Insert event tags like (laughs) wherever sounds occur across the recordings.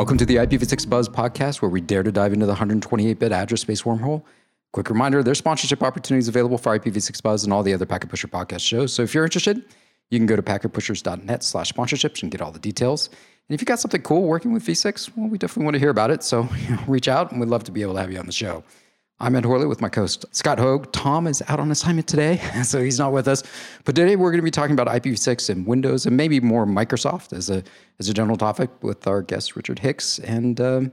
Welcome to the IPv6 Buzz podcast, where we dare to dive into the 128 bit address space wormhole. Quick reminder there's sponsorship opportunities available for IPv6 Buzz and all the other Packet Pusher podcast shows. So if you're interested, you can go to packetpushers.net slash sponsorships and get all the details. And if you got something cool working with V6, well, we definitely want to hear about it. So (laughs) reach out and we'd love to be able to have you on the show. I'm Ed Horley with my co-host Scott Hogg. Tom is out on assignment today, (laughs) so he's not with us. But today we're going to be talking about IPv6 and Windows, and maybe more Microsoft as a as a general topic with our guest Richard Hicks. And um,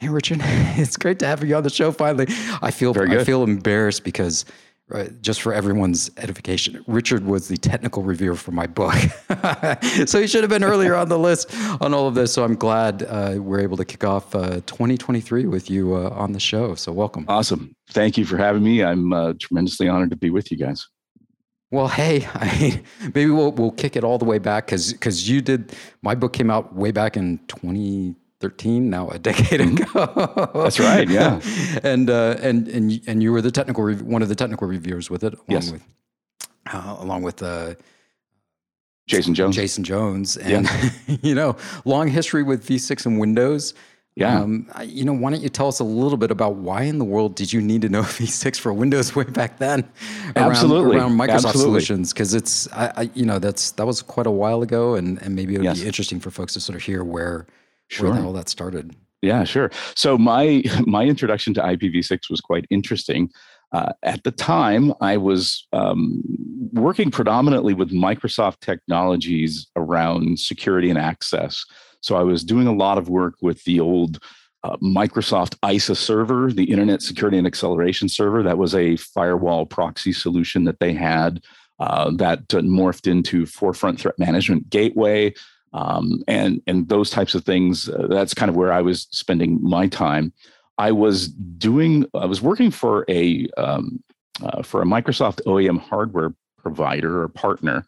hey, Richard, (laughs) it's great to have you on the show finally. I feel I feel embarrassed because Right, just for everyone's edification, Richard was the technical reviewer for my book. (laughs) so he should have been earlier on the list on all of this. So I'm glad uh, we're able to kick off uh, 2023 with you uh, on the show. So welcome. Awesome. Thank you for having me. I'm uh, tremendously honored to be with you guys. Well, hey, (laughs) I, maybe we'll we'll kick it all the way back because because you did my book came out way back in 20 13 now a decade mm-hmm. ago that's right yeah (laughs) and uh, and and and you were the technical rev- one of the technical reviewers with it along yes. with uh, along with uh, Jason Jones Jason Jones and yeah. (laughs) you know long history with V6 and Windows yeah um, you know why don't you tell us a little bit about why in the world did you need to know (laughs) V6 for Windows way back then around, absolutely around Microsoft absolutely. solutions because it's I, I, you know that's that was quite a while ago and and maybe it would yes. be interesting for folks to sort of hear where sure. where that started. Yeah, sure. So my (laughs) my introduction to IPv6 was quite interesting. Uh, at the time, I was um, working predominantly with Microsoft technologies around security and access. So I was doing a lot of work with the old uh, Microsoft ISA server, the Internet Security and Acceleration Server. That was a firewall proxy solution that they had uh, that morphed into Forefront Threat Management Gateway um, and and those types of things. Uh, that's kind of where I was spending my time. I was doing. I was working for a um, uh, for a Microsoft OEM hardware provider or partner,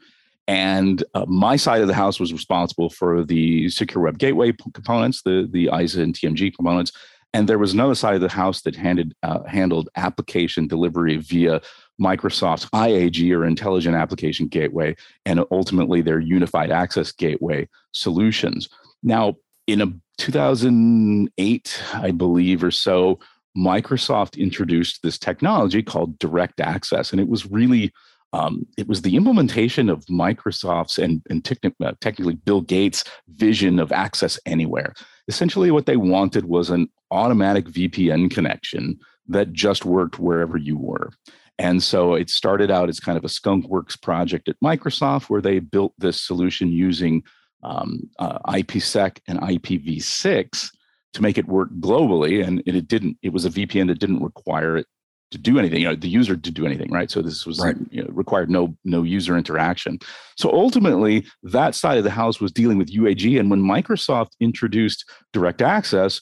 and uh, my side of the house was responsible for the secure web gateway components, the the ISA and TMG components, and there was another side of the house that handed, uh, handled application delivery via Microsoft's IAG or Intelligent Application Gateway, and ultimately their Unified Access Gateway solutions. Now, in a 2008, I believe, or so, Microsoft introduced this technology called Direct Access, and it was really um, it was the implementation of Microsoft's and, and uh, technically Bill Gates' vision of access anywhere. Essentially, what they wanted was an automatic VPN connection that just worked wherever you were. And so it started out as kind of a skunkworks project at Microsoft where they built this solution using um, uh, IPsec and IPv6 to make it work globally. And it, it didn't, it was a VPN that didn't require it to do anything, you know, the user to do anything, right? So this was right. you know, required no no user interaction. So ultimately, that side of the house was dealing with UAG, and when Microsoft introduced Direct Access,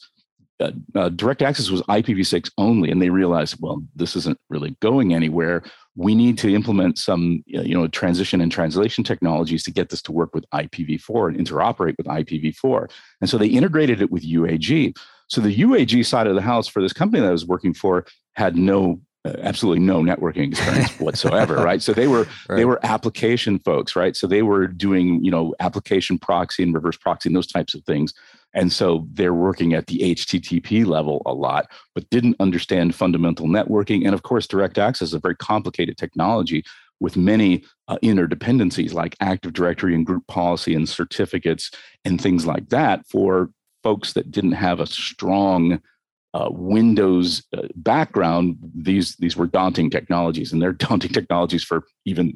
uh, uh, direct access was IPv6 only, and they realized, well, this isn't really going anywhere. We need to implement some, you know, transition and translation technologies to get this to work with IPv4 and interoperate with IPv4. And so they integrated it with UAG. So the UAG side of the house for this company that I was working for had no absolutely no networking experience (laughs) whatsoever right? So they were right. they were application folks right? So they were doing you know application proxy and reverse proxy and those types of things. And so they're working at the http level a lot but didn't understand fundamental networking. And of course direct access is a very complicated technology with many uh, interdependencies like active directory and group policy and certificates and things like that for folks that didn't have a strong uh, Windows uh, background, these these were daunting technologies, and they're (laughs) daunting technologies for even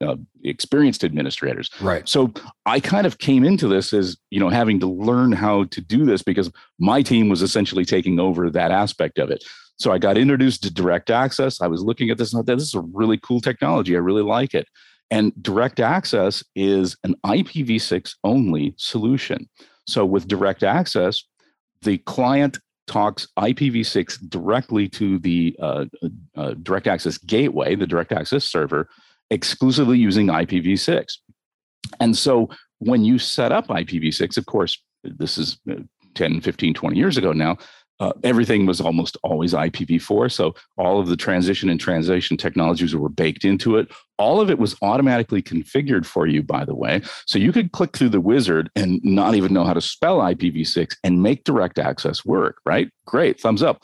uh, experienced administrators. Right. So I kind of came into this as you know having to learn how to do this because my team was essentially taking over that aspect of it. So I got introduced to direct access. I was looking at this and I thought this is a really cool technology. I really like it. And direct access is an IPv6 only solution. So with direct access, the client talks IPv6 directly to the uh, uh, direct access gateway, the direct access server, exclusively using IPv6. And so when you set up IPv6, of course, this is uh, 10, 15, 20 years ago now, uh, everything was almost always IPv4. So all of the transition and translation technologies were baked into it. All of it was automatically configured for you, by the way. So you could click through the wizard and not even know how to spell IPv6 and make direct access work, right? Great, thumbs up.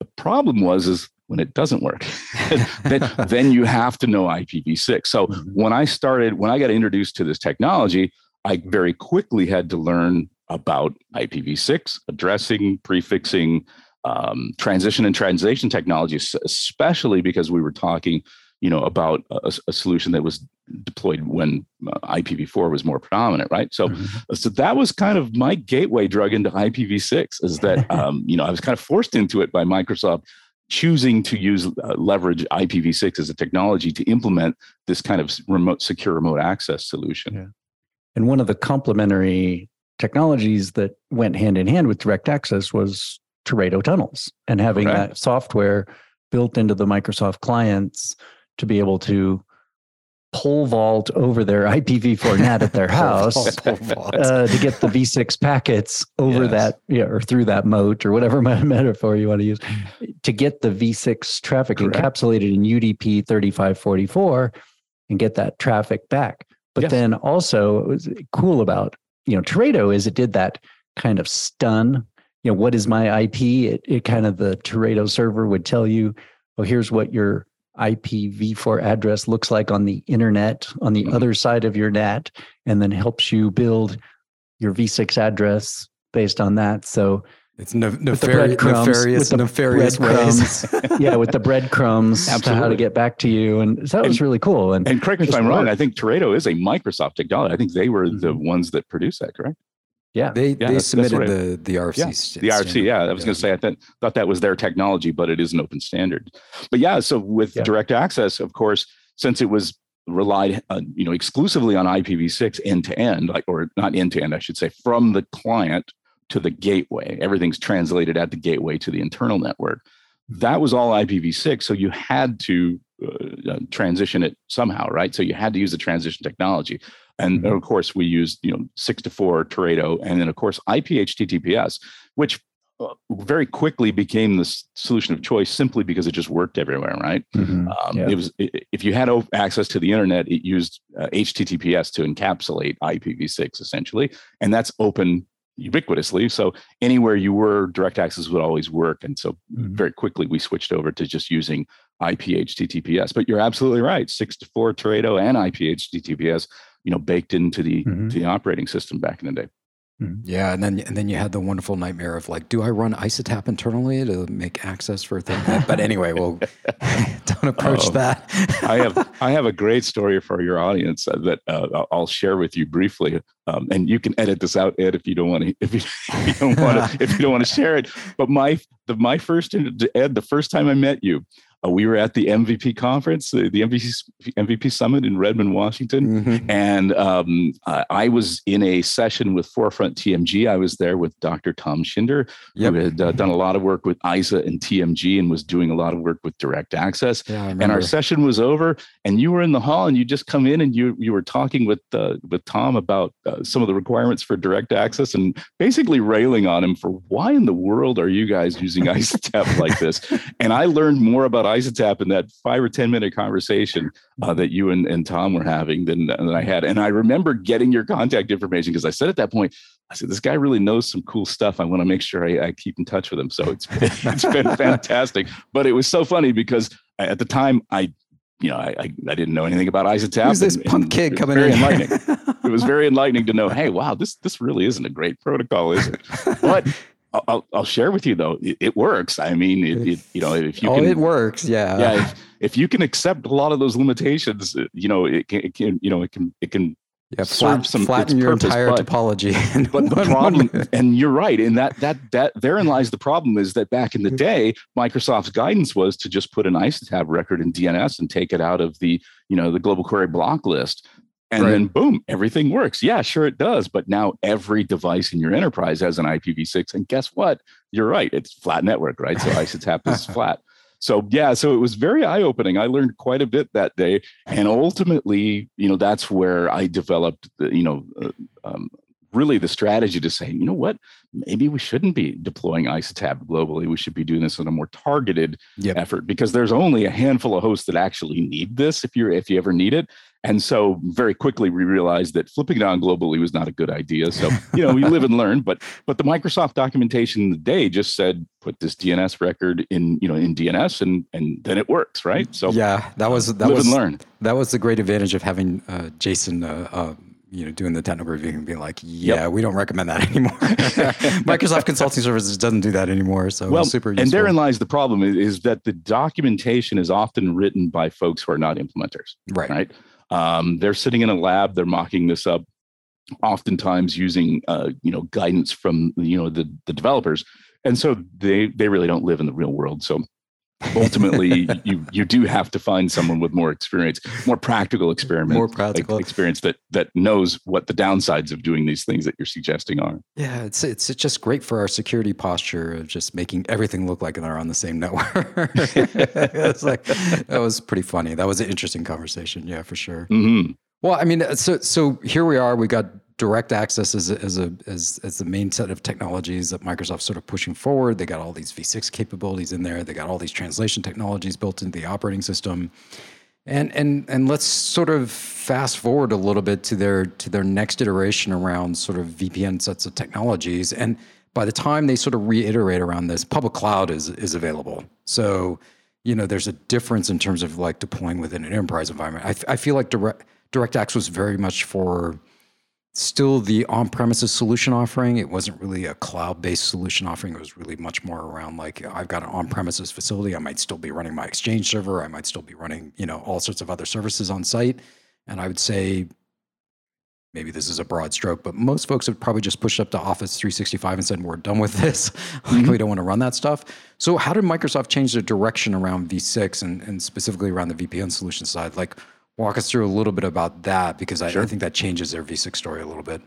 The problem was is when it doesn't work, (laughs) then, (laughs) then you have to know IPv6. So mm-hmm. when I started, when I got introduced to this technology, I very quickly had to learn about IPv6, addressing, prefixing, um, transition and translation technologies, especially because we were talking, you know, about a, a solution that was deployed when uh, IPv4 was more predominant, right? So, mm-hmm. so that was kind of my gateway drug into IPv6. Is that (laughs) um, you know I was kind of forced into it by Microsoft choosing to use uh, leverage IPv6 as a technology to implement this kind of remote secure remote access solution. Yeah. And one of the complementary technologies that went hand in hand with direct access was Teredo tunnels and having okay. that software built into the Microsoft clients to be able to pole vault over their (laughs) IPv4 NAT at their (laughs) house uh, to get the V6 (laughs) packets over yes. that yeah, or through that moat or whatever metaphor you want to use to get the V6 traffic Correct. encapsulated in UDP 3544 and get that traffic back. But yes. then also, it was cool about you know Teredo is it did that kind of stun. You know, what is my IP? It, it kind of the Teredo server would tell you, oh, here's what your IPv4 address looks like on the internet on the mm-hmm. other side of your NAT, and then helps you build your V6 address based on that. So it's ne- nefari- nefarious, nefarious ways. (laughs) (laughs) yeah, with the breadcrumbs to how to get back to you, and so that was really cool. And, and correct me if I'm wrong. I think Teredo is a Microsoft technology. I think they were mm-hmm. the ones that produced that. Correct? Yeah, they yeah, they that's, submitted that's the the RFC. Yeah, the RFC. Yeah, I was yeah. going to say I th- thought that was their technology, but it is an open standard. But yeah, so with yeah. direct access, of course, since it was relied uh, you know exclusively on IPv6 end to end, like or not end to end, I should say, from the client to the gateway. Everything's translated at the gateway to the internal network. That was all IPv6. So you had to uh, uh, transition it somehow, right? So you had to use the transition technology. And mm-hmm. of course, we used, you know, six to four Teredo, and then of course IP HTTPS, which uh, very quickly became the solution of choice simply because it just worked everywhere, right? Mm-hmm. Um, yeah. It was if you had access to the internet, it used uh, HTTPS to encapsulate IPv6 essentially, and that's open ubiquitously. So anywhere you were, direct access would always work. And so mm-hmm. very quickly we switched over to just using IP HTTPS. But you're absolutely right. Six to four Teredo and IP HTTPS, you know, baked into the mm-hmm. the operating system back in the day. Mm-hmm. Yeah, and then and then you had the wonderful nightmare of like, do I run ISATAP internally to make access for a thing? But anyway, well, (laughs) (laughs) don't approach oh, that. I have (laughs) I have a great story for your audience that uh, I'll share with you briefly, um, and you can edit this out, Ed, if you don't want to if you, if you don't want to if you don't want to share it. But my the my first Ed, the first time I met you, uh, we were at the MVP conference, uh, the MVP, MVP summit in Redmond, Washington. Mm-hmm. And um, I was in a session with Forefront TMG. I was there with Dr. Tom Shinder, yep. who had uh, done a lot of work with ISA and TMG and was doing a lot of work with direct access. Yeah, and our session was over, and you were in the hall and you just come in and you, you were talking with, uh, with Tom about uh, some of the requirements for direct access and basically railing on him for why in the world are you guys using ISATAP (laughs) like this? And I learned more about ISATAP in that five or 10 minute conversation uh, that you and, and Tom were having than, than I had. And I remember getting your contact information because I said at that point, I said, this guy really knows some cool stuff. I want to make sure I, I keep in touch with him. So it's been, (laughs) it's been fantastic. But it was so funny because at the time I you know, I, I, I, didn't know anything about ISATAP. Who's this and, punk and kid coming very in? Enlightening. it was very (laughs) enlightening to know, hey, wow, this this really isn't a great protocol, is it? But I'll, I'll share with you though, it, it works. I mean, it, it, you know, if you oh, can, it works. Yeah. Yeah. If, if, you can accept a lot of those limitations, uh, you know, it can, it can you know, it can, it can yeah, flat, some, flatten your purpose, entire but, topology. (laughs) but the problem, and you're right, and that that that therein lies the problem is that back in the day, Microsoft's guidance was to just put an ISATAP record in DNS and take it out of the you know the global query block list and right. then boom, everything works. Yeah, sure it does. But now every device in your enterprise has an IPv6. And guess what? You're right. It's flat network, right? So ISATAP is (laughs) flat. So yeah, so it was very eye-opening. I learned quite a bit that day, and ultimately, you know, that's where I developed, the, you know, uh, um, really the strategy to say, you know what, maybe we shouldn't be deploying ISATAP globally. We should be doing this in a more targeted yep. effort because there's only a handful of hosts that actually need this if you're if you ever need it. And so very quickly we realized that flipping it on globally was not a good idea. So, you know, we live and learn, but but the Microsoft documentation in the day just said put this DNS record in, you know, in DNS and and then it works, right? So Yeah, that was that live was and learn. That was the great advantage of having uh, Jason uh, uh, you know, doing the technical review and being like, yeah, yep. we don't recommend that (laughs) anymore. (laughs) Microsoft Consulting Services doesn't do that anymore. So well, super useful. And therein lies the problem is, is, that the documentation is often written by folks who are not implementers. Right. Right. Um, they're sitting in a lab, they're mocking this up, oftentimes using uh, you know guidance from you know the the developers, and so they they really don't live in the real world. So ultimately (laughs) you you do have to find someone with more experience more practical experiment more practical. experience that that knows what the downsides of doing these things that you're suggesting are. Yeah it's it's just great for our security posture of just making everything look like they're on the same network. (laughs) It's like that was pretty funny. That was an interesting conversation. Yeah for sure. Mm-hmm. well i mean so so here we are. We got direct access as a, as a as the main set of technologies that Microsoft's sort of pushing forward. They got all these v6 capabilities in there. They got all these translation technologies built into the operating system. And and and let's sort of fast forward a little bit to their to their next iteration around sort of VPN sets of technologies. And by the time they sort of reiterate around this, public cloud is is available. So you know there's a difference in terms of like deploying within an enterprise environment. I, I feel like direct direct access was very much for still the on-premises solution offering. It wasn't really a cloud-based solution offering. It was really much more around like I've got an on-premises facility. I might still be running my Exchange server. I might still be running you know all sorts of other services on site. And I would say maybe this is a broad stroke, but most folks have probably just pushed up to Office 365 and said we're done with this. (laughs) mm-hmm. we don't want to run that stuff. So how did Microsoft change their direction around V6 and, and specifically around the VPN solution side? Like walk us through a little bit about that because I, sure. I think that changes their V6 story a little bit.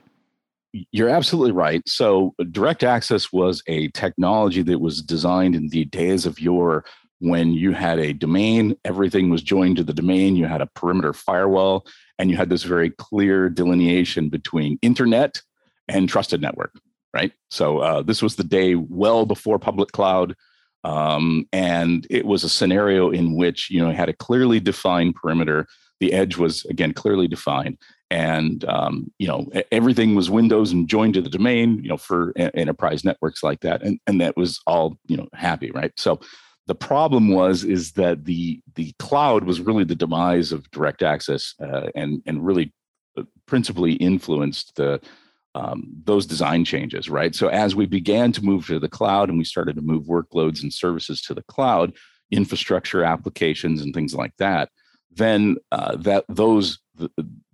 You're absolutely right. So, direct access was a technology that was designed in the days of yore when you had a domain, everything was joined to the domain, you had a perimeter firewall, and you had this very clear delineation between internet and trusted network, right? So, uh, this was the day well before public cloud. Um, and it was a scenario in which you know had a clearly defined perimeter the edge was again clearly defined. And um, you know everything was windows and joined to the domain you know for a- enterprise networks like that. And, and that was all you know happy right? So the problem was is that the the cloud was really the demise of direct access uh, and and really uh, principally influenced the um, those design changes right? So as we began to move to the cloud and we started to move workloads and services to the cloud infrastructure applications and things like that then uh, that those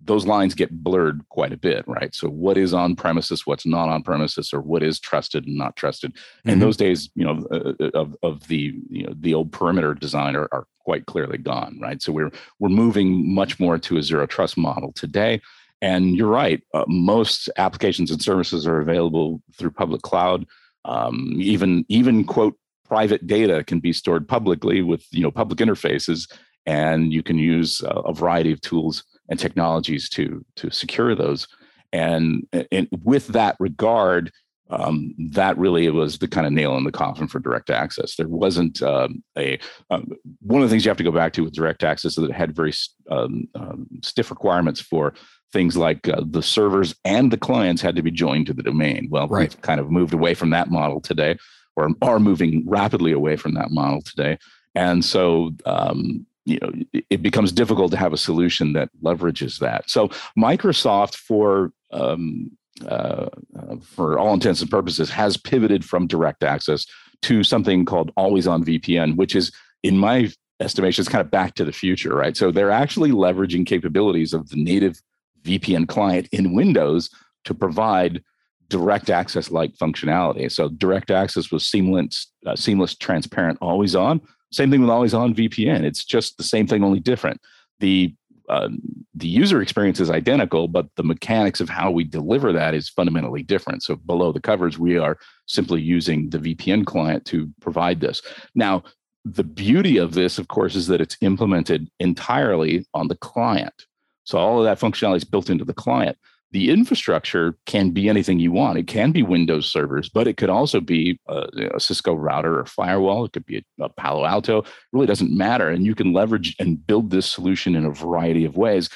those lines get blurred quite a bit, right? So what is on premises, what's not on premises, or what is trusted and not trusted? Mm-hmm. And those days, you know, uh, uh, of of the you know the old perimeter design are, are quite clearly gone, right? So we're we're moving much more to a zero trust model today. And you're right, uh, most applications and services are available through public cloud. Um, even even quote private data can be stored publicly with you know public interfaces and you can use a, a variety of tools and technologies to to secure those. And, and with that regard, um, that really was the kind of nail in the coffin for direct access. There wasn't um, a um, one of the things you have to go back to with direct access is that it had very um, um, stiff requirements for things like uh, the servers and the clients had to be joined to the domain. Well, right. we've kind of moved away from that model today, or are moving rapidly away from that model today. And so um, you know it becomes difficult to have a solution that leverages that. So microsoft for um, uh, uh, for all intents and purposes has pivoted from direct access to something called always on vpn which is in my estimation is kind of back to the future right? So they're actually leveraging capabilities of the native vpn client in windows to provide direct access like functionality. So direct access was seamless uh, seamless transparent always on same thing with always on VPN. It's just the same thing, only different. The uh, the user experience is identical, but the mechanics of how we deliver that is fundamentally different. So below the covers, we are simply using the VPN client to provide this. Now, the beauty of this, of course, is that it's implemented entirely on the client. So all of that functionality is built into the client. The infrastructure can be anything you want. It can be Windows servers, but it could also be a, a Cisco router or firewall. It could be a, a, Palo Alto. It really doesn't matter. And you can leverage and build this solution in a variety of ways.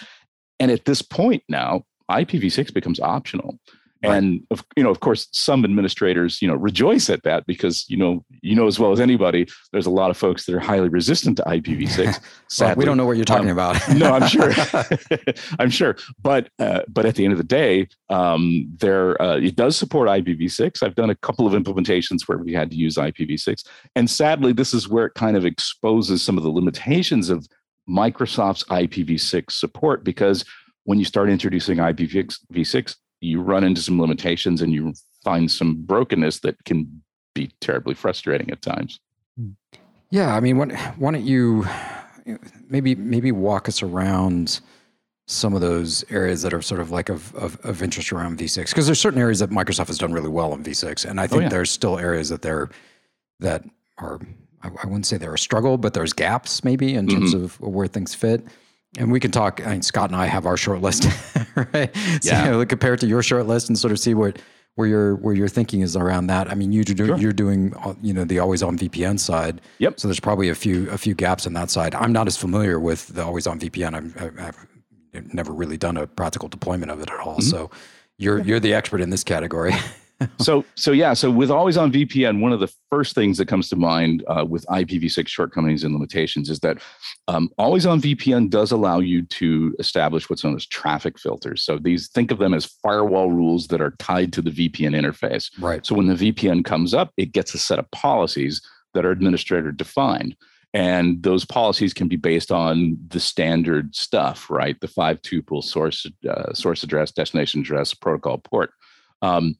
And at this point now, IPv6 becomes optional. Right. And of, you know, of course, some administrators, you know, rejoice at that because you know, you know as well as anybody, there's a lot of folks that are highly resistant to IPv6. (laughs) well, we don't know what you're talking um, about. no, I'm sure. (laughs) (laughs) I'm sure. But uh, but at the end of the day, um, there uh, it does support IPv6. I've done a couple of implementations where we had to use IPv6, and sadly, this is where it kind of exposes some of the limitations of Microsoft's IPv6 support because when you start introducing IPv6, you run into some limitations and you find some brokenness that can be terribly frustrating at times. Yeah, I mean, why, why don't you maybe maybe walk us around some of those areas that are sort of like of, of, of interest around V6 because there's certain areas that Microsoft has done really well in V6, and I think oh, yeah. there's still areas that they're that are I, I wouldn't say they're a struggle, but there's gaps maybe in terms mm-hmm. of where things fit. And we can talk. I mean, Scott and I have our short list, (laughs) right? So, yeah. You know, compare it to your short list and sort of see what where your where your thinking is around that. I mean, you do, sure. you're doing uh, you know the always on VPN side. Yep. So there's probably a few a few gaps on that side. I'm not as familiar with the always on VPN. I'm, I've never really done a practical deployment of it at all. Mm-hmm. So you're you're the expert in this category. (laughs) (laughs) so so yeah so with always on vpn one of the first things that comes to mind uh, with ipv6 shortcomings and limitations is that um, always on vpn does allow you to establish what's known as traffic filters. So these think of them as firewall rules that are tied to the vpn interface. Right. So when the vpn comes up it gets a set of policies that are administrator defined. And those policies can be based on the standard stuff right? The five tuple source uh, source address destination address protocol port. Um,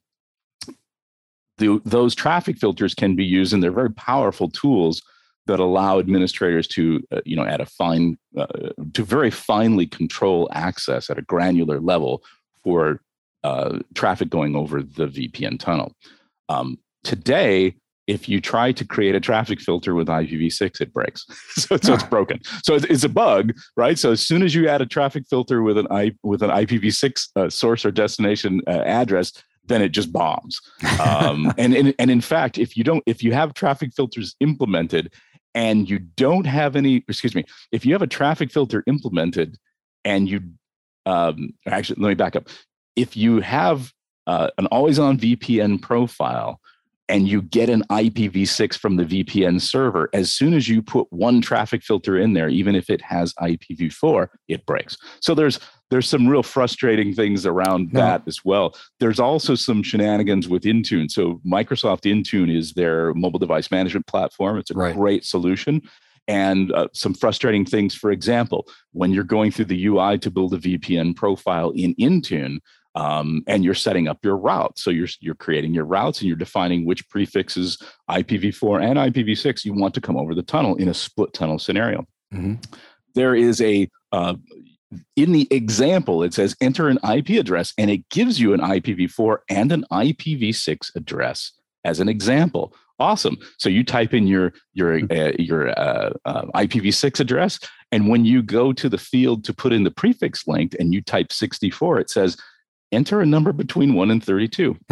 the, those traffic filters can be used and they're very powerful tools that allow administrators to uh, you know at a fine uh, to very finely control access at a granular level for uh, traffic going over the vpn tunnel um, today if you try to create a traffic filter with IPv6, it breaks. (laughs) so, so it's broken. So it's, it's, a bug, right? So as soon as you add a traffic filter with an I, with an IPv6 uh, source or destination uh, address, then it just bombs. Um, (laughs) and, and and in fact, if you don't, if you have traffic filters implemented and you don't have any, excuse me, if you have a traffic filter implemented and you, um, actually, let me back up. If you have uh, an always-on VPN profile and you get an IPv6 from the VPN server, as soon as you put one traffic filter in there, even if it has IPv4, it breaks. So there's there's some real frustrating things around that as well. There's also some shenanigans with Intune. So Microsoft Intune is their mobile device management platform. It's a right. great solution. And uh, some frustrating things, for example, when you're going through the UI to build a VPN profile in Intune, um, and you're setting up your route. So you're you're creating your routes and you're defining which prefixes IPv4 and IPv6 you want to come over the tunnel in a split tunnel scenario. Mm-hmm. There is a uh, in the example, it says enter an IP address and it gives you an IPv4 and an IPv6 address as an example. Awesome. So you type in your your hmm. uh, your uh, uh, IPv6 address, and when you go to the field to put in the prefix length and you type 64, it says enter a number between 1 and 32 (laughs)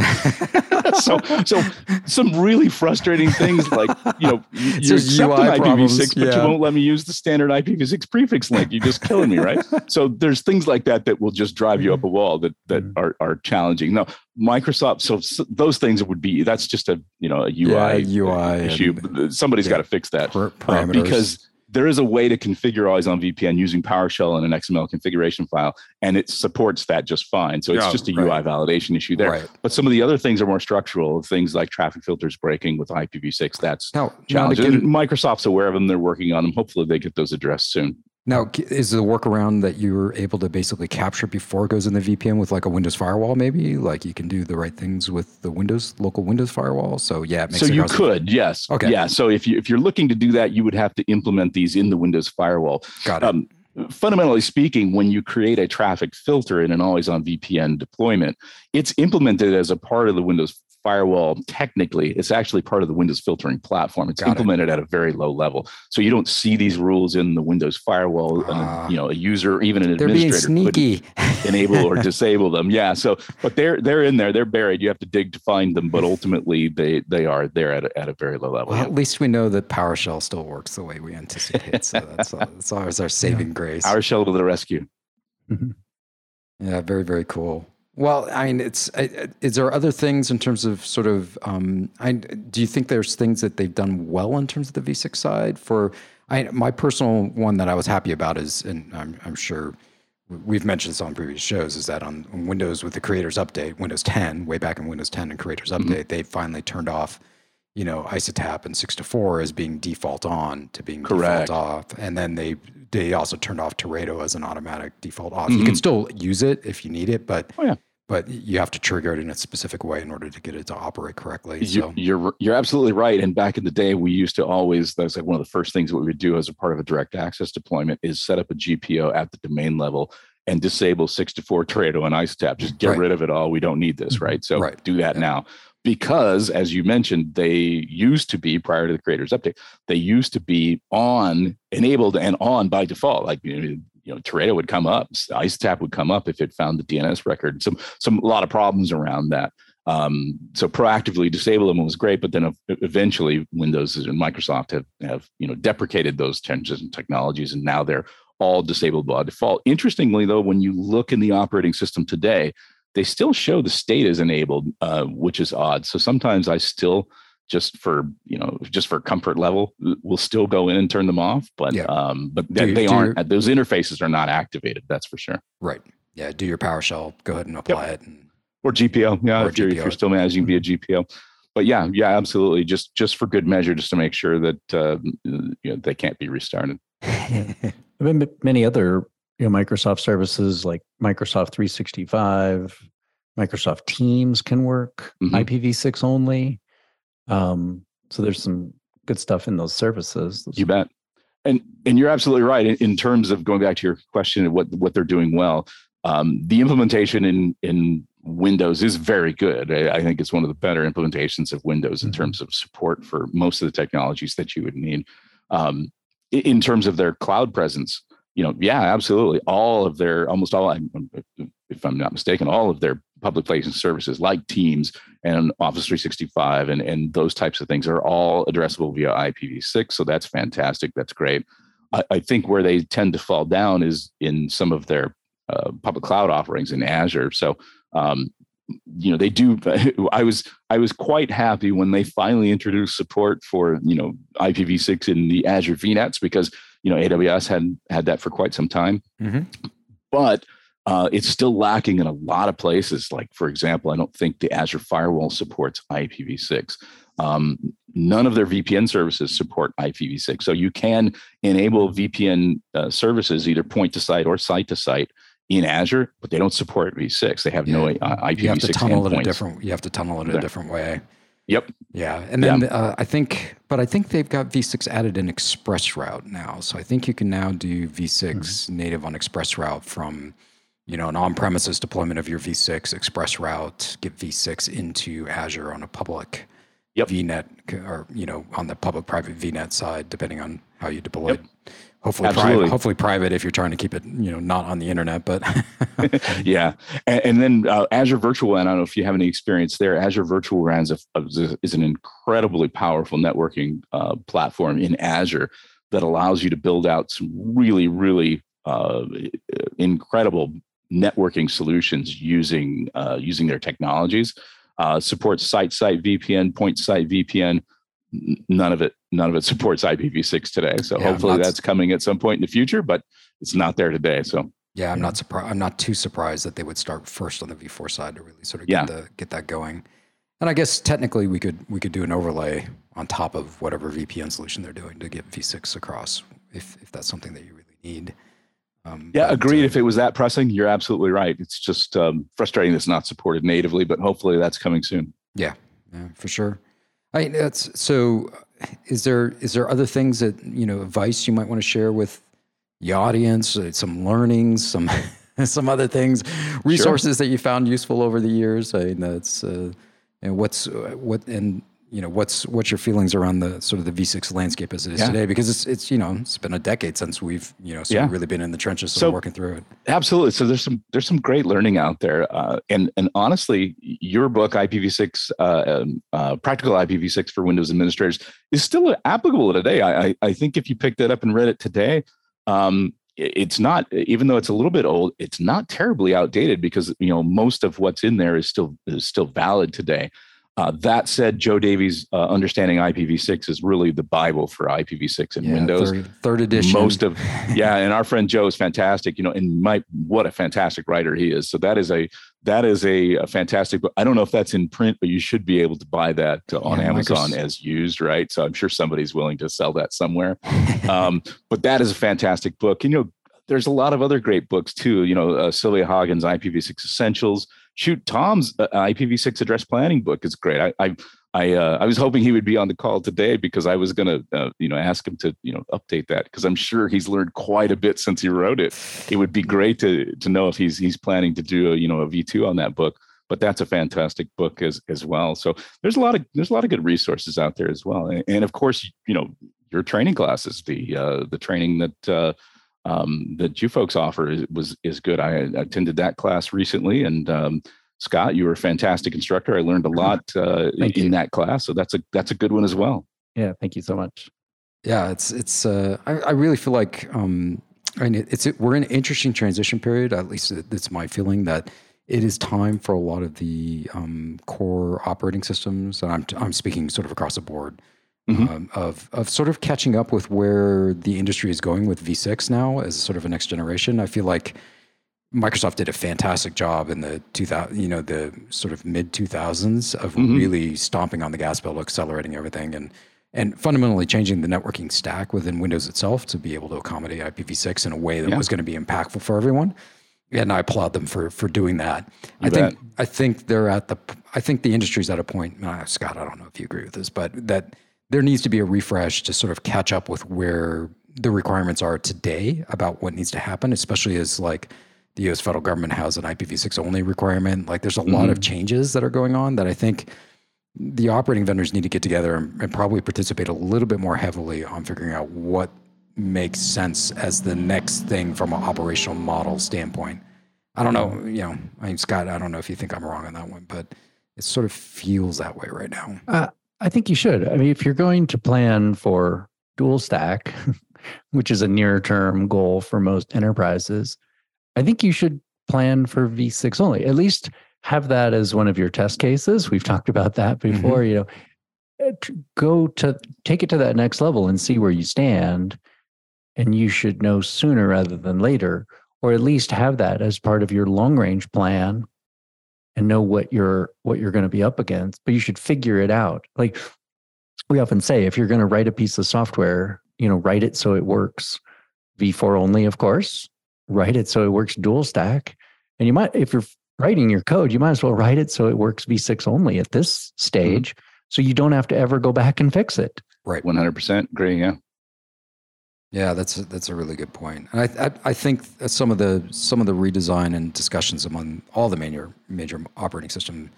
so so some really frustrating things like you know (laughs) you accept UI an ipv6 but you won't let me use the standard ipv6 prefix length. You're just killing me right? (laughs) So there's things like that that will just drive you up a wall that that mm-hmm. are, are challenging. Now microsoft so, so those things would be that's just a you know a ui yeah, ui issue. somebody's yeah. got to fix that uh, because there is a way to configure always on VPN using PowerShell and an XML configuration file, and it supports that just fine. So it's just a right. UI validation issue there. Right. But some of the other things are more structural, things like traffic filters breaking with IPv6. That's now, challenging. Now Microsoft's aware of them. They're working on them. Hopefully, they get those addressed soon. Now, is the workaround that you're able to basically capture before it goes in the VPN with like a Windows firewall? Maybe like you can do the right things with the Windows local Windows firewall. So yeah, so you could yes, okay, yeah. So if you if you're looking to do that, you would have to implement these in the Windows firewall. Got it. Um, fundamentally speaking, when you create a traffic filter in an always on VPN deployment, it's implemented as a part of the Windows firewall technically it's actually part of the windows filtering platform. It's Got implemented it. at a very low level. So you don't see these rules in the windows firewall uh, you know a user even an administrator sneaky. (laughs) enable or disable them. Yeah so but they're they're in there. They're buried. You have to dig to find them but ultimately they they are there at a, at a very low level. Well, at least we know that powershell still works the way we anticipate so that's, (laughs) that's always our saving yeah. grace. Powershell to the rescue. Mm-hmm. yeah very very cool well, I mean, it's. Is there other things in terms of sort of? Um, I, do you think there's things that they've done well in terms of the V6 side? For I, my personal one that I was happy about is, and I'm, I'm sure we've mentioned this on previous shows, is that on Windows with the Creators Update, Windows 10, way back in Windows 10 and Creators mm-hmm. Update, mm-hmm. they finally turned off, you know, ISATAP and 6 to 4 as being default on to being Correct. default off, and then they they also turned off Teredo as an automatic default off. Mm-hmm. You can still use it if you need it, but oh, yeah but you have to trigger it in a specific way in order to get it to operate correctly. So. You're you're absolutely right. And back in the day, we used to always that was like one of the first things that we would do as a part of a direct access deployment is set up a GPO at the domain level and disable six to four Teredo and ISATAP. Just get right. rid of it all. We don't need this, mm-hmm. right? So right. do that yeah. now. Because as you mentioned, they used to be prior to the creators update, they used to be on enabled and on by default. Like you know, you know, Teredo would come up, ISATAP would come up if it found the DNS record. Some some a lot of problems around that. Um, so proactively disable them was great, but then eventually Windows and Microsoft have have you know deprecated those changes and technologies, and now they're all disabled by default. Interestingly, though, when you look in the operating system today, they still show the state is enabled, uh, which is odd. So sometimes I still just for you know just for comfort level we'll still go in and turn them off but yeah. um but they, they aren't your, those interfaces are not activated that's for sure. Right. Yeah do your powershell go ahead and apply yep. it and, or gpo yeah if you're, if you're still managing via gpo but yeah yeah absolutely just just for good measure just to make sure that uh, you know, they can't be restarted. (laughs) Many other you know microsoft services like microsoft 365 microsoft teams can work mm-hmm. ipv6 only um, so there's some good stuff in those services. You bet. And and you're absolutely right in, in terms of going back to your question of what what they're doing well. Um, the implementation in in Windows is very good. I, I, think it's one of the better implementations of Windows in mm-hmm. terms of support for most of the technologies that you would need. Um, in terms of their cloud presence, you know, yeah, absolutely. All of their, almost all, if I'm not mistaken, all of their public facing services like Teams and Office 365 and, and those types of things are all addressable via IPv6. So that's fantastic. That's great. I, I think where they tend to fall down is in some of their uh, public cloud offerings in Azure. So, um, you know, they do. (laughs) I was I was quite happy when they finally introduced support for you know IPv6 in the Azure VNets because you know AWS had had that for quite some time. Mm-hmm. But uh, it's still lacking in a lot of places. Like, for example, I don't think the Azure Firewall supports IPv6. Um, none of their VPN services support IPv6. So you can enable VPN uh, services, either point to site or site to site, in Azure, but they don't support V6. They have yeah. no uh, IPv6 you have to tunnel endpoints. it a different. You have to tunnel it a different way. Yep. Yeah, and then yeah. Uh, I think, but I think they've got V6 added in ExpressRoute now. So I think you can now do V6 mm-hmm. native on ExpressRoute from you know, an on-premises deployment of your v6 express route, get v6 into Azure on a public yep. VNet or, you know, on the public private VNet side, depending on how you deploy yep. Hopefully private, hopefully private if you're trying to keep it, you know, not on the internet, but (laughs) yeah. And, and then uh, Azure Virtual WAN, I don't know if you have any experience there. Azure Virtual a, is an incredibly powerful networking uh, platform in Azure that allows you to build out some really, really uh, incredible networking solutions using uh, using their technologies. Uh, supports site site VPN, point site VPN. None of it none of it supports IPv6 today. So yeah, hopefully not, that's coming at some point in the future, but it's not there today. So yeah, I'm not surprised. I'm not too surprised that they would start first on the V4 side to really sort of get yeah. the get that going. And I guess technically we could we could do an overlay on top of whatever VPN solution they're doing to get V6 across if if that's something that you really need. Um, yeah, agreed. Uh, if it was that pressing, you're absolutely right. It's just um, frustrating it's not supported natively, but hopefully that's coming soon. Yeah, yeah for sure. I that's so. Is there is there other things that you know advice you might want to share with the audience? Uh, some learnings, some (laughs) some other things, resources sure. that you found useful over the years. I mean, that's uh, and what's uh, what and you know what's what's your feelings around the sort of the V6 landscape as it is yeah. today? Because it's it's you know it's been a decade since we've you know yeah. really been in the trenches so working through it. absolutely. So there's some there's some great learning out there uh, and and honestly your book IPv6 uh, um, uh, practical IPv6 for Windows administrators is still applicable today. I, I, I think if you picked it up and read it today um, it's not even though it's a little bit old it's not terribly outdated because you know most of what's in there is still is still valid today uh, that said, Joe Davies' uh, understanding IPv6 is really the Bible for IPv6 in yeah, Windows. Third, third, edition. Most of, (laughs) yeah, and our friend Joe is fantastic. You know, and my what a fantastic writer he is. So that is a that is a, a fantastic book. I don't know if that's in print, but you should be able to buy that uh, on yeah, Amazon Microsoft. as used, right? So I'm sure somebody's willing to sell that somewhere. (laughs) um, but that is a fantastic book. And, you know, there's a lot of other great books too. You know, uh, Silvia Hagen's IPv6 Essentials shoot, Tom's uh, IPv6 address planning book is great. I I I, uh, I was hoping he would be on the call today because I was going to uh, you know ask him to you know update that because I'm sure he's learned quite a bit since he wrote it. It would be great to to know if he's he's planning to do a you know a V2 on that book. But that's a fantastic book as as well. So there's a lot of there's a lot of good resources out there as well. And, and of course, you know your training classes, the uh, the training that uh, um, that you folks offer is, was is good. I attended that class recently, and um, Scott, you were a fantastic instructor. I learned a mm-hmm. lot uh, in you. that class, so that's a that's a good one as well. Yeah, thank you so much. Yeah, it's it's. Uh, I, I really feel like um, I mean it's we're in an interesting transition period. At least it's my feeling that it is time for a lot of the um, core operating systems, and I'm I'm speaking sort of across the board mm-hmm. um, of of sort of catching up with where the industry is going with V6 now as sort of a next generation. I feel like Microsoft did a fantastic job in the 2000, you know, the sort of mid 2000s of mm-hmm. really stomping on the gas pedal, accelerating everything, and and fundamentally changing the networking stack within Windows itself to be able to accommodate IPv6 in a way that yeah. was going to be impactful for everyone. And I applaud them for for doing that. You I bet. think I think they're at the I think the industry's at a point. Uh, Scott, I don't know if you agree with this, but that there needs to be a refresh to sort of catch up with where the requirements are today about what needs to happen, especially as like the U.S. federal government has an IPv6 only requirement. Like, there's a mm-hmm. lot of mm-hmm. changes that are going on that I think the operating vendors need to get together and, and, probably participate a little bit more heavily on figuring out what makes sense as the next thing from an operational model standpoint. I don't know, you know, I mean, Scott, I don't know if you think I'm wrong on that one, but it sort of feels that way right now. Uh, I think you should. I mean, if you're going to plan for dual stack, (laughs) which is a near term goal for most enterprises, I think you should plan for V6 only. At least have that as one of your test cases. We've talked about that mm-hmm. before. Mm-hmm. You know, eh, go to take it to that next level and see where you stand. And you should know sooner rather than later, or at least have that as part of your long range plan and know what you're what you're going to be up against but you should figure it out. Like we often say if you're going to write a piece of software you know write it so it works v4 only of course. Write it so it works dual stack. And you might if you're writing your code you might as well write it so it works v6 only at this mm-hmm. stage mm-hmm. so you don't have to ever go back and fix it. Right 100% agree yeah yeah, that's a, that's a really good point. And I, I, I think some of the some of the redesign and discussions among all the major major operating system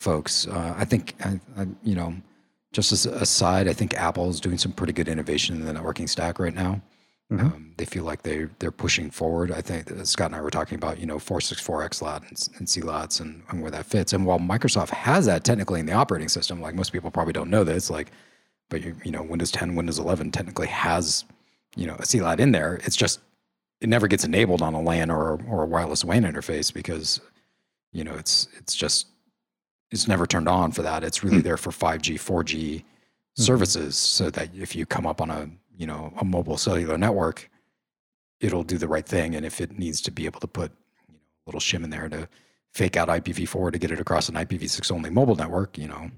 folks, uh, I think I, I, you know, just as aside, I think Apple is doing some pretty good innovation in the networking stack right now. Mm-hmm. Um, they feel like they they're pushing forward. I think Scott and I were talking about you know 464 XLAT and, and CLATs and, and where that fits. And while Microsoft has that technically in the operating system, like most people probably don't know this, like, but you, you know Windows 10, Windows 11 technically has you know a CLAT in there. It's just it never gets enabled on a LAN or or a wireless WAN interface because you know it's it's just it's never turned on for that. It's really mm-hmm. there for 5G, 4G mm-hmm. services, so that if you come up on a you know a mobile cellular network, it'll do the right thing. And if it needs to be able to put you know, a little shim in there to fake out IPv4 to get it across an IPv6 only mobile network, you know,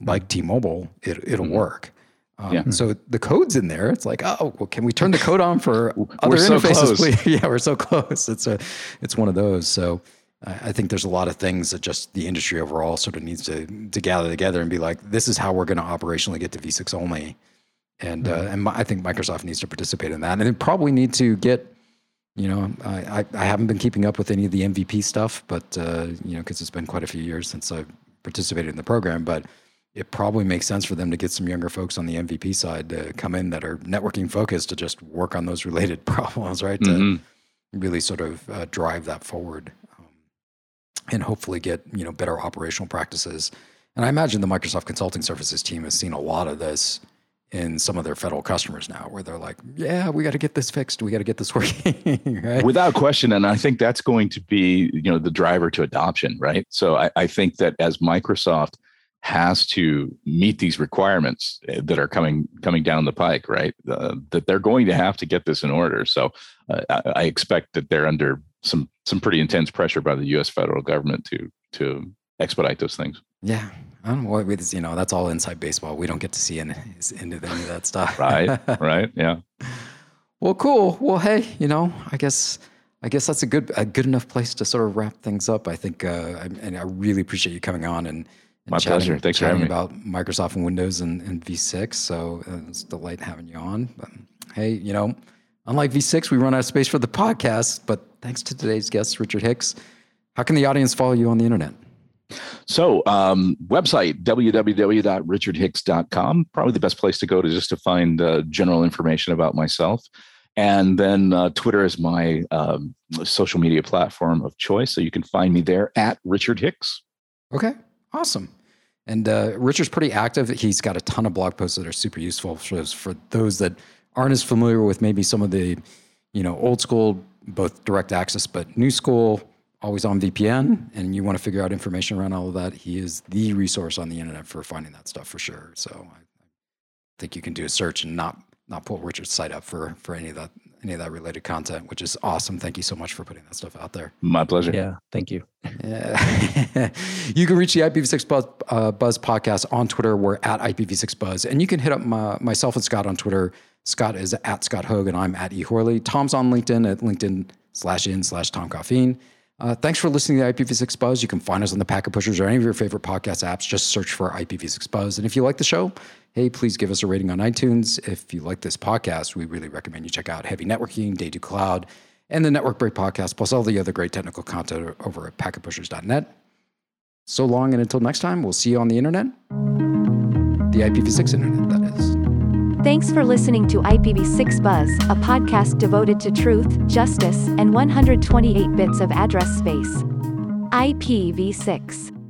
like T-Mobile, it, it'll mm-hmm. work. Um, yeah. So the code's in there. It's like, oh, well, can we turn the code on for (laughs) other so interfaces? Please? (laughs) yeah, we're so close. It's a, it's one of those. So I think there's a lot of things that just the industry overall sort of needs to to gather together and be like, this is how we're going to operationally get to V6 only, and uh, mm-hmm. uh, and I think Microsoft needs to participate in that, and they probably need to get. You know, I, I, I haven't been keeping up with any of the MVP stuff, but uh, you know, because it's been quite a few years since I've participated in the program, but it probably makes sense for them to get some younger folks on the MVP side to come in that are networking focused to just work on those (laughs) related problems, right? Mm-hmm. To really sort of uh, drive that forward um, and hopefully get you know better operational practices. And I imagine the Microsoft Consulting Services team has seen a lot of this in some of their federal customers now, where they're like, "Yeah, we got to get this fixed. We got to get this (laughs) working." right? Without question, and I think that's going to be you know the driver to adoption, right? So I, I think that as Microsoft has to meet these requirements eh, that are coming coming down the pike, right? Uh, that they're going to have to get this in order. So uh, I, I, expect that they're under some some pretty intense pressure by the U.S. federal government to to expedite those things. Yeah, don't know you know. That's all inside baseball. We don't get to see any, into any of that stuff. right. (laughs) Right. Yeah. Well, cool. Well, hey, you know, I guess I guess that's a good a good enough place to sort of wrap things up. I think, uh, and I really appreciate you coming on and my chatting, pleasure. Thanks for having me. About Microsoft and Windows and, and V6. So uh, it's a delight having you on. But hey, you know, unlike V6, we run out of space for the podcast. But thanks to today's guest, Richard Hicks. How can the audience follow you on the internet? So, um, website www.richardhicks.com. Probably the best place to go to just to find uh, general information about myself. And then uh, Twitter is my um, social media platform of choice. So you can find me there at Richard Hicks. Okay. Awesome. And uh, Richard's pretty active. He's got a ton of blog posts that are super useful for, for those that aren't as familiar with maybe some of the, you know, old school, both DirectAccess, but new school, always on VPN, and you want to figure out information around all of that. He is the resource on the internet for finding that stuff for sure. So I think you can do a search and not not pull Richard's site up for for any of that any of that related content, which is awesome. Thank you so much for putting that stuff out there. My pleasure. Yeah, thank you. Yeah. (laughs) you can reach the IPv6 Buzz, uh, Buzz podcast on Twitter. We're at IPv6 Buzz. And you can hit up my, myself and Scott on Twitter. Scott is at Scott Hogg, and I'm at E. Horley. Tom's on LinkedIn at LinkedIn slash in slash Tom Coffeen. Uh, thanks for listening to IPv6 Buzz. You can find us on the Packet Pushers or any of your favorite podcast apps. Just search for IPv6 Buzz. And if you like the show, hey, please give us a rating on iTunes. If you like this podcast, we really recommend you check out Heavy Networking, Day 2 Cloud, and the Network Break podcast, plus all the other great technical content over at packetpushers.net. So long, and until next time, we'll see you on the internet. The IPv6 internet, that is. Thanks for listening to IPv6 Buzz, a podcast devoted to truth, justice, and 128 bits of address space. IPv6